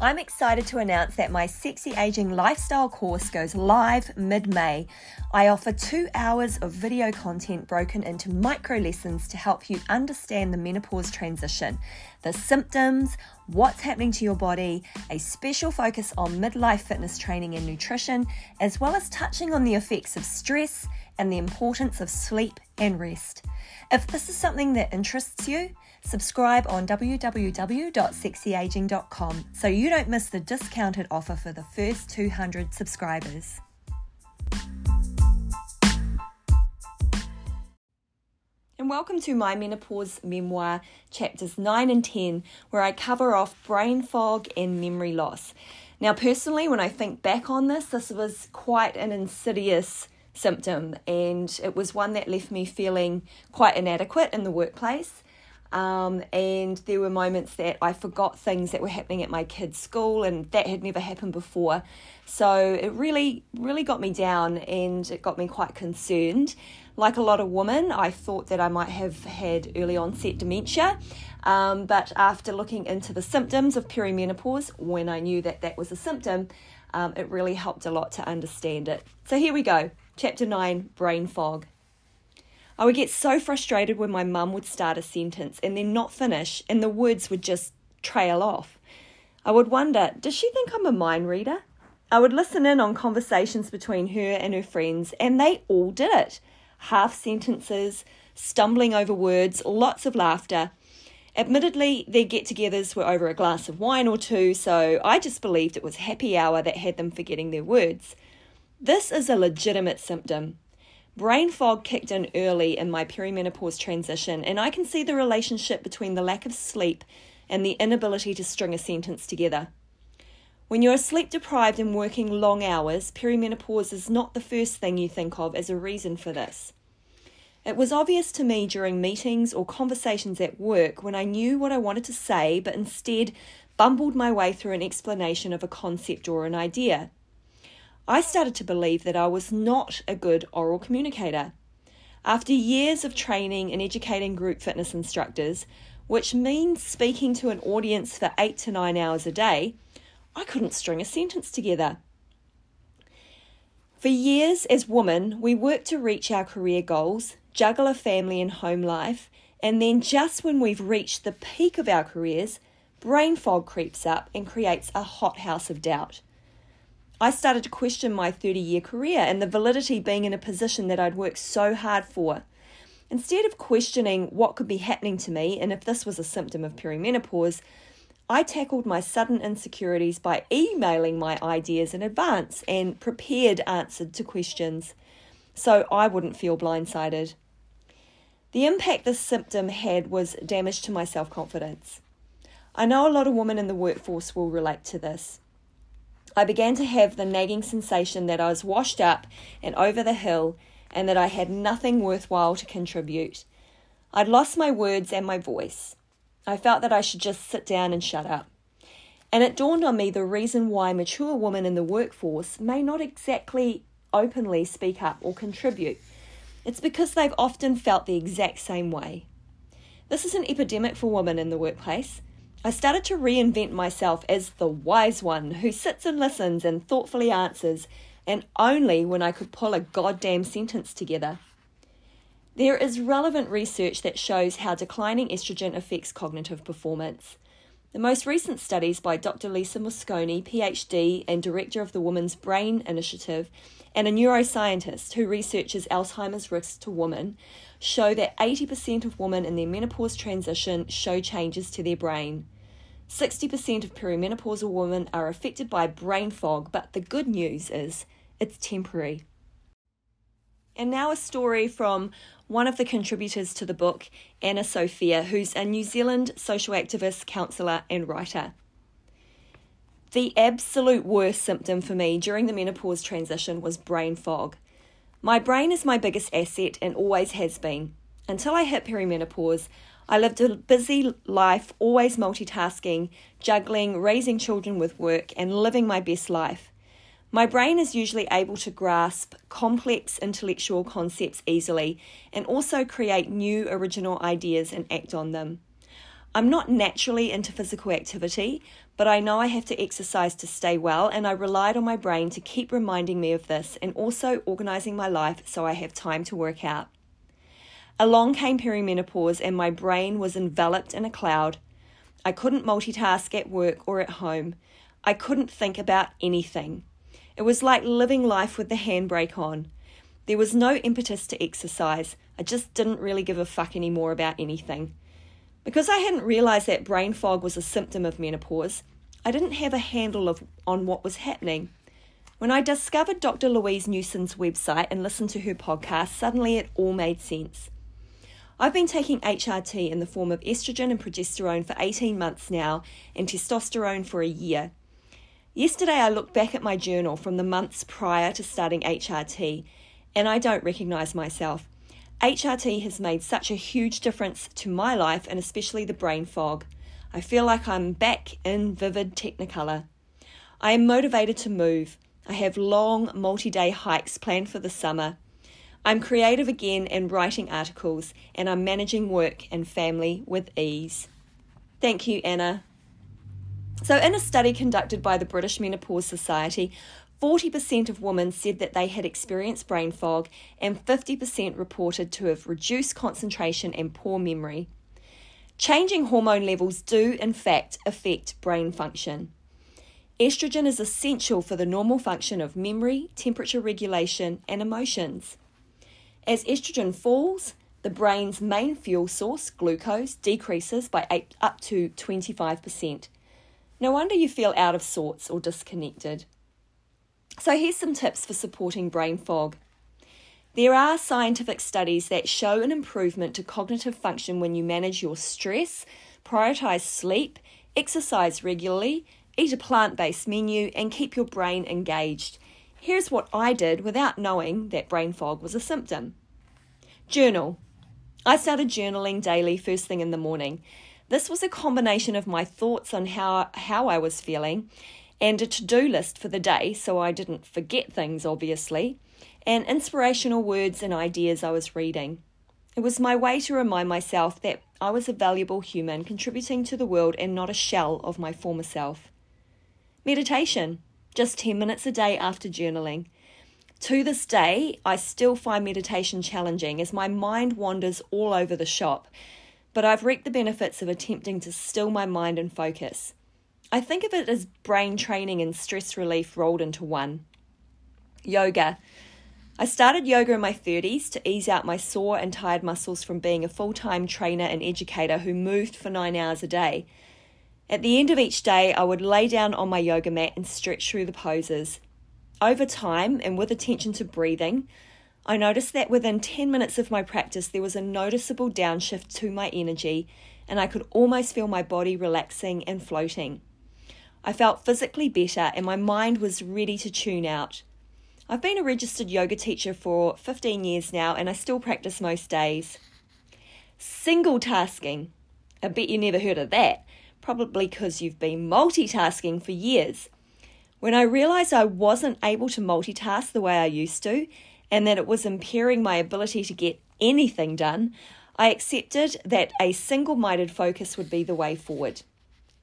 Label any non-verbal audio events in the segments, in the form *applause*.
I'm excited to announce that my Sexy Aging Lifestyle course goes live mid May. I offer two hours of video content broken into micro lessons to help you understand the menopause transition, the symptoms, what's happening to your body, a special focus on midlife fitness training and nutrition, as well as touching on the effects of stress and the importance of sleep and rest. If this is something that interests you, subscribe on www.sexyaging.com so you don't miss the discounted offer for the first 200 subscribers. And welcome to my menopause memoir, chapters 9 and 10, where I cover off brain fog and memory loss. Now, personally, when I think back on this, this was quite an insidious symptom, and it was one that left me feeling quite inadequate in the workplace. Um, and there were moments that I forgot things that were happening at my kids' school, and that had never happened before. So it really, really got me down and it got me quite concerned. Like a lot of women, I thought that I might have had early onset dementia. Um, but after looking into the symptoms of perimenopause, when I knew that that was a symptom, um, it really helped a lot to understand it. So here we go. Chapter 9 Brain Fog. I would get so frustrated when my mum would start a sentence and then not finish, and the words would just trail off. I would wonder, does she think I'm a mind reader? I would listen in on conversations between her and her friends, and they all did it. Half sentences, stumbling over words, lots of laughter. Admittedly, their get togethers were over a glass of wine or two, so I just believed it was happy hour that had them forgetting their words. This is a legitimate symptom. Brain fog kicked in early in my perimenopause transition, and I can see the relationship between the lack of sleep and the inability to string a sentence together. When you're sleep deprived and working long hours, perimenopause is not the first thing you think of as a reason for this. It was obvious to me during meetings or conversations at work when I knew what I wanted to say but instead bumbled my way through an explanation of a concept or an idea. I started to believe that I was not a good oral communicator. After years of training and educating group fitness instructors, which means speaking to an audience for eight to nine hours a day, I couldn't string a sentence together. For years, as women, we work to reach our career goals, juggle a family and home life, and then just when we've reached the peak of our careers, brain fog creeps up and creates a hothouse of doubt. I started to question my 30 year career and the validity being in a position that I'd worked so hard for. Instead of questioning what could be happening to me and if this was a symptom of perimenopause, I tackled my sudden insecurities by emailing my ideas in advance and prepared answers to questions so I wouldn't feel blindsided. The impact this symptom had was damage to my self confidence. I know a lot of women in the workforce will relate to this. I began to have the nagging sensation that I was washed up and over the hill and that I had nothing worthwhile to contribute. I'd lost my words and my voice. I felt that I should just sit down and shut up. And it dawned on me the reason why mature women in the workforce may not exactly openly speak up or contribute. It's because they've often felt the exact same way. This is an epidemic for women in the workplace. I started to reinvent myself as the wise one who sits and listens and thoughtfully answers, and only when I could pull a goddamn sentence together. There is relevant research that shows how declining estrogen affects cognitive performance. The most recent studies by Dr. Lisa Mosconi, PhD and director of the Women's Brain Initiative, and a neuroscientist who researches Alzheimer's risks to women, show that 80% of women in their menopause transition show changes to their brain. 60% of perimenopausal women are affected by brain fog, but the good news is it's temporary. And now a story from one of the contributors to the book, Anna Sophia, who's a New Zealand social activist, counsellor, and writer. The absolute worst symptom for me during the menopause transition was brain fog. My brain is my biggest asset and always has been. Until I hit perimenopause, I lived a busy life, always multitasking, juggling, raising children with work, and living my best life. My brain is usually able to grasp complex intellectual concepts easily and also create new original ideas and act on them. I'm not naturally into physical activity, but I know I have to exercise to stay well, and I relied on my brain to keep reminding me of this and also organizing my life so I have time to work out. Along came perimenopause, and my brain was enveloped in a cloud. I couldn't multitask at work or at home. I couldn't think about anything. It was like living life with the handbrake on. There was no impetus to exercise. I just didn't really give a fuck anymore about anything. Because I hadn't realised that brain fog was a symptom of menopause, I didn't have a handle of, on what was happening. When I discovered Dr. Louise Newson's website and listened to her podcast, suddenly it all made sense. I've been taking HRT in the form of estrogen and progesterone for 18 months now and testosterone for a year. Yesterday, I looked back at my journal from the months prior to starting HRT, and I don't recognise myself. HRT has made such a huge difference to my life and especially the brain fog. I feel like I'm back in vivid Technicolor. I am motivated to move. I have long multi day hikes planned for the summer. I'm creative again and writing articles, and I'm managing work and family with ease. Thank you, Anna. So, in a study conducted by the British Menopause Society, 40% of women said that they had experienced brain fog, and 50% reported to have reduced concentration and poor memory. Changing hormone levels do, in fact, affect brain function. Estrogen is essential for the normal function of memory, temperature regulation, and emotions. As estrogen falls, the brain's main fuel source, glucose, decreases by up to 25%. No wonder you feel out of sorts or disconnected. So, here's some tips for supporting brain fog. There are scientific studies that show an improvement to cognitive function when you manage your stress, prioritize sleep, exercise regularly, eat a plant based menu, and keep your brain engaged. Here's what I did without knowing that brain fog was a symptom journal. I started journaling daily first thing in the morning. This was a combination of my thoughts on how, how I was feeling and a to do list for the day so I didn't forget things, obviously, and inspirational words and ideas I was reading. It was my way to remind myself that I was a valuable human contributing to the world and not a shell of my former self. Meditation, just 10 minutes a day after journaling. To this day, I still find meditation challenging as my mind wanders all over the shop but I've reaped the benefits of attempting to still my mind and focus. I think of it as brain training and stress relief rolled into one. Yoga. I started yoga in my 30s to ease out my sore and tired muscles from being a full time trainer and educator who moved for nine hours a day. At the end of each day, I would lay down on my yoga mat and stretch through the poses. Over time, and with attention to breathing, I noticed that within 10 minutes of my practice, there was a noticeable downshift to my energy, and I could almost feel my body relaxing and floating. I felt physically better, and my mind was ready to tune out. I've been a registered yoga teacher for 15 years now, and I still practice most days. Single tasking. I bet you never heard of that, probably because you've been multitasking for years. When I realised I wasn't able to multitask the way I used to, and that it was impairing my ability to get anything done, I accepted that a single minded focus would be the way forward.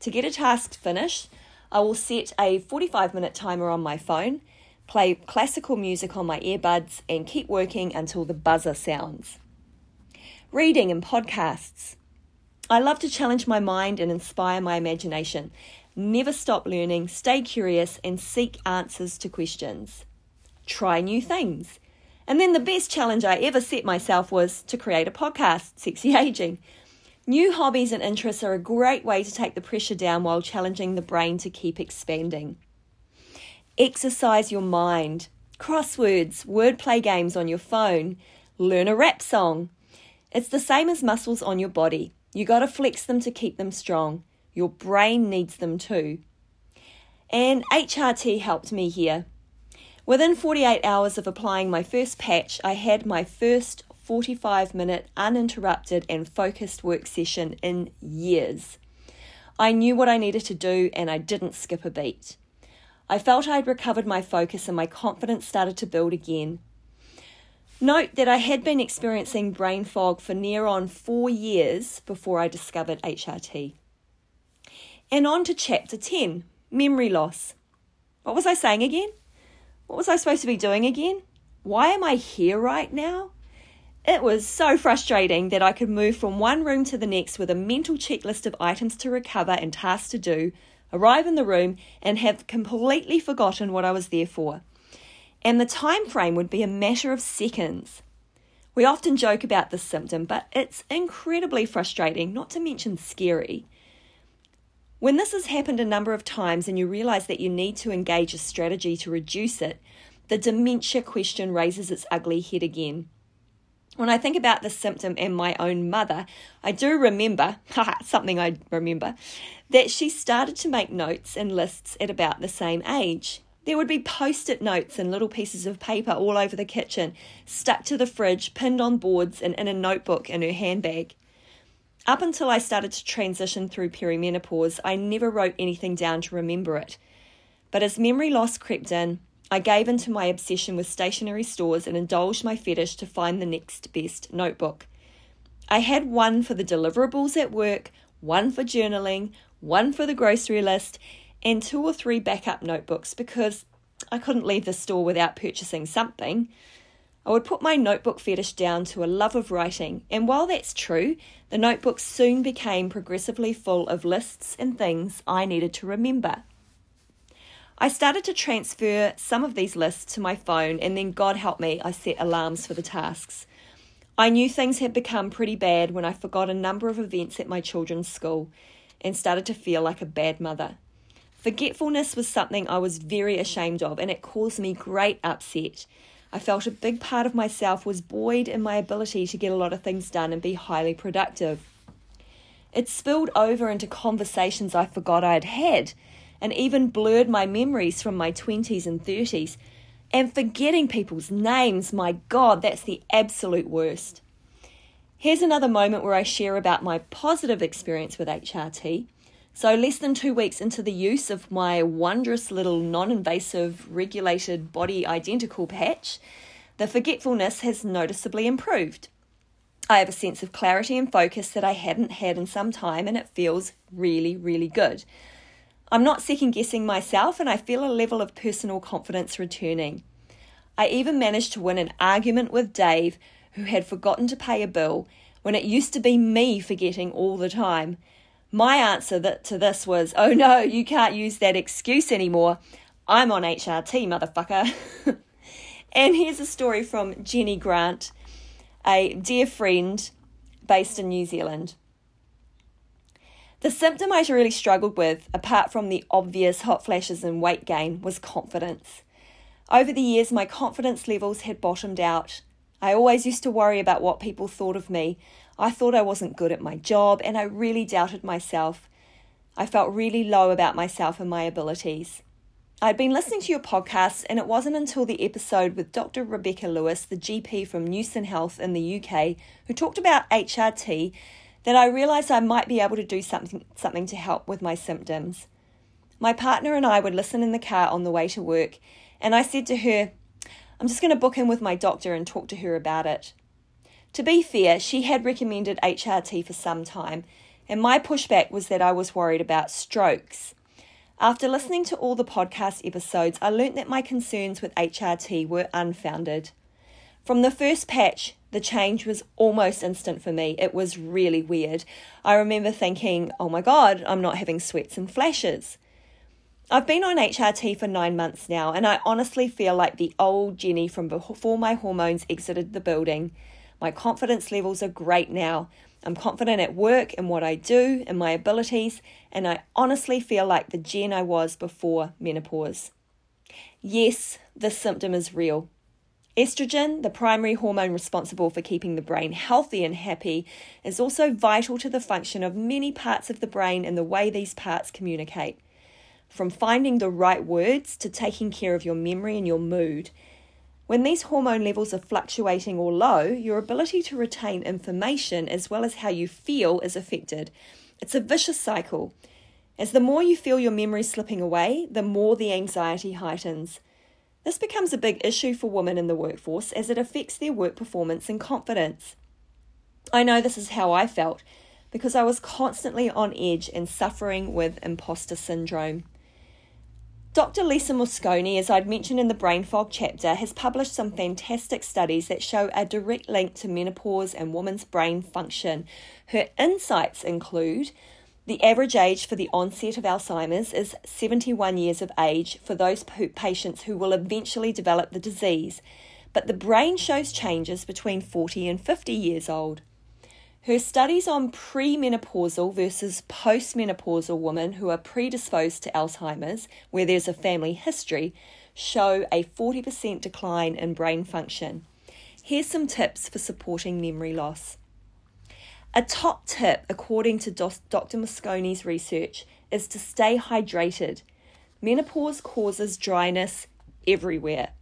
To get a task finished, I will set a 45 minute timer on my phone, play classical music on my earbuds, and keep working until the buzzer sounds. Reading and podcasts. I love to challenge my mind and inspire my imagination. Never stop learning, stay curious, and seek answers to questions. Try new things. And then the best challenge I ever set myself was to create a podcast, Sexy *laughs* Aging. New hobbies and interests are a great way to take the pressure down while challenging the brain to keep expanding. Exercise your mind. Crosswords, wordplay games on your phone, learn a rap song. It's the same as muscles on your body. You got to flex them to keep them strong. Your brain needs them too. And HRT helped me here. Within 48 hours of applying my first patch, I had my first 45 minute uninterrupted and focused work session in years. I knew what I needed to do and I didn't skip a beat. I felt I had recovered my focus and my confidence started to build again. Note that I had been experiencing brain fog for near on four years before I discovered HRT. And on to chapter 10 memory loss. What was I saying again? What was I supposed to be doing again? Why am I here right now? It was so frustrating that I could move from one room to the next with a mental checklist of items to recover and tasks to do, arrive in the room, and have completely forgotten what I was there for. And the time frame would be a matter of seconds. We often joke about this symptom, but it's incredibly frustrating, not to mention scary. When this has happened a number of times and you realize that you need to engage a strategy to reduce it, the dementia question raises its ugly head again. When I think about this symptom and my own mother, I do remember, *laughs* something I remember, that she started to make notes and lists at about the same age. There would be post it notes and little pieces of paper all over the kitchen, stuck to the fridge, pinned on boards, and in a notebook in her handbag. Up until I started to transition through perimenopause, I never wrote anything down to remember it. But as memory loss crept in, I gave in to my obsession with stationery stores and indulged my fetish to find the next best notebook. I had one for the deliverables at work, one for journaling, one for the grocery list, and two or three backup notebooks because I couldn't leave the store without purchasing something. I would put my notebook fetish down to a love of writing, and while that's true, the notebook soon became progressively full of lists and things I needed to remember. I started to transfer some of these lists to my phone, and then, God help me, I set alarms for the tasks. I knew things had become pretty bad when I forgot a number of events at my children's school and started to feel like a bad mother. Forgetfulness was something I was very ashamed of, and it caused me great upset. I felt a big part of myself was buoyed in my ability to get a lot of things done and be highly productive. It spilled over into conversations I forgot I'd had, and even blurred my memories from my 20s and 30s. And forgetting people's names, my God, that's the absolute worst. Here's another moment where I share about my positive experience with HRT. So, less than two weeks into the use of my wondrous little non invasive regulated body identical patch, the forgetfulness has noticeably improved. I have a sense of clarity and focus that I hadn't had in some time, and it feels really, really good. I'm not second guessing myself, and I feel a level of personal confidence returning. I even managed to win an argument with Dave, who had forgotten to pay a bill when it used to be me forgetting all the time. My answer that, to this was, oh no, you can't use that excuse anymore. I'm on HRT, motherfucker. *laughs* and here's a story from Jenny Grant, a dear friend based in New Zealand. The symptom I really struggled with, apart from the obvious hot flashes and weight gain, was confidence. Over the years, my confidence levels had bottomed out. I always used to worry about what people thought of me, I thought I wasn't good at my job and I really doubted myself. I felt really low about myself and my abilities. I'd been listening to your podcast, and it wasn't until the episode with Dr. Rebecca Lewis, the GP from Newson Health in the UK, who talked about HRT, that I realised I might be able to do something, something to help with my symptoms. My partner and I would listen in the car on the way to work, and I said to her, I'm just going to book in with my doctor and talk to her about it. To be fair, she had recommended HRT for some time, and my pushback was that I was worried about strokes. After listening to all the podcast episodes, I learnt that my concerns with HRT were unfounded. From the first patch, the change was almost instant for me. It was really weird. I remember thinking, oh my god, I'm not having sweats and flashes. I've been on HRT for nine months now, and I honestly feel like the old Jenny from before my hormones exited the building. My confidence levels are great now. I'm confident at work and what I do and my abilities, and I honestly feel like the Jen I was before menopause. Yes, this symptom is real. Estrogen, the primary hormone responsible for keeping the brain healthy and happy, is also vital to the function of many parts of the brain and the way these parts communicate. From finding the right words to taking care of your memory and your mood, when these hormone levels are fluctuating or low, your ability to retain information as well as how you feel is affected. It's a vicious cycle. As the more you feel your memory slipping away, the more the anxiety heightens. This becomes a big issue for women in the workforce as it affects their work performance and confidence. I know this is how I felt. because I was constantly on edge and suffering with imposter syndrome. Dr. Lisa Mosconi, as I'd mentioned in the brain fog chapter, has published some fantastic studies that show a direct link to menopause and women's brain function. Her insights include the average age for the onset of Alzheimer's is 71 years of age for those patients who will eventually develop the disease, but the brain shows changes between 40 and 50 years old. Her studies on premenopausal versus postmenopausal women who are predisposed to Alzheimer's, where there's a family history, show a 40% decline in brain function. Here's some tips for supporting memory loss. A top tip, according to Dr. Mosconi's research, is to stay hydrated. Menopause causes dryness everywhere.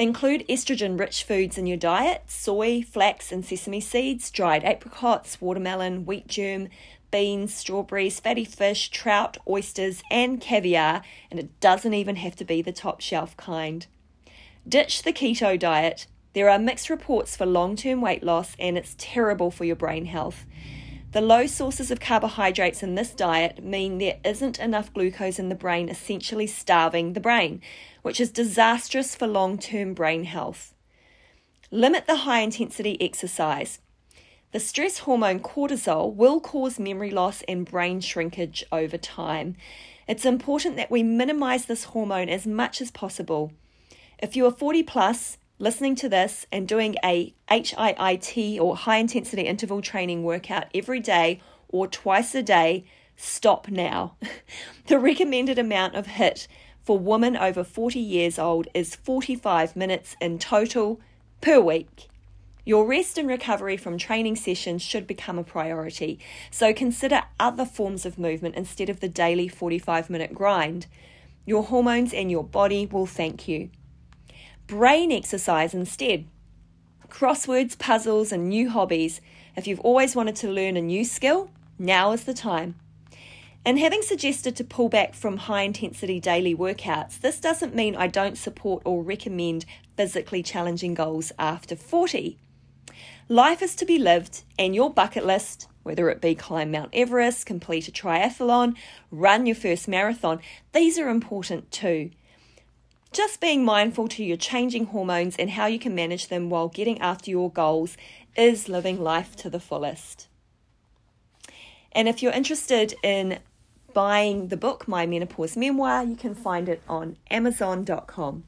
Include estrogen rich foods in your diet soy, flax, and sesame seeds, dried apricots, watermelon, wheat germ, beans, strawberries, fatty fish, trout, oysters, and caviar, and it doesn't even have to be the top shelf kind. Ditch the keto diet. There are mixed reports for long term weight loss, and it's terrible for your brain health. The low sources of carbohydrates in this diet mean there isn't enough glucose in the brain, essentially starving the brain, which is disastrous for long term brain health. Limit the high intensity exercise. The stress hormone cortisol will cause memory loss and brain shrinkage over time. It's important that we minimize this hormone as much as possible. If you are 40 plus, listening to this and doing a HIIT or high intensity interval training workout every day or twice a day, stop now. *laughs* the recommended amount of HIT for women over 40 years old is 45 minutes in total per week. Your rest and recovery from training sessions should become a priority, so consider other forms of movement instead of the daily 45 minute grind. Your hormones and your body will thank you brain exercise instead. Crosswords, puzzles, and new hobbies. If you've always wanted to learn a new skill, now is the time. And having suggested to pull back from high intensity daily workouts, this doesn't mean I don't support or recommend physically challenging goals after 40. Life is to be lived, and your bucket list, whether it be climb Mount Everest, complete a triathlon, run your first marathon, these are important too. Just being mindful to your changing hormones and how you can manage them while getting after your goals is living life to the fullest. And if you're interested in buying the book, My Menopause Memoir, you can find it on Amazon.com.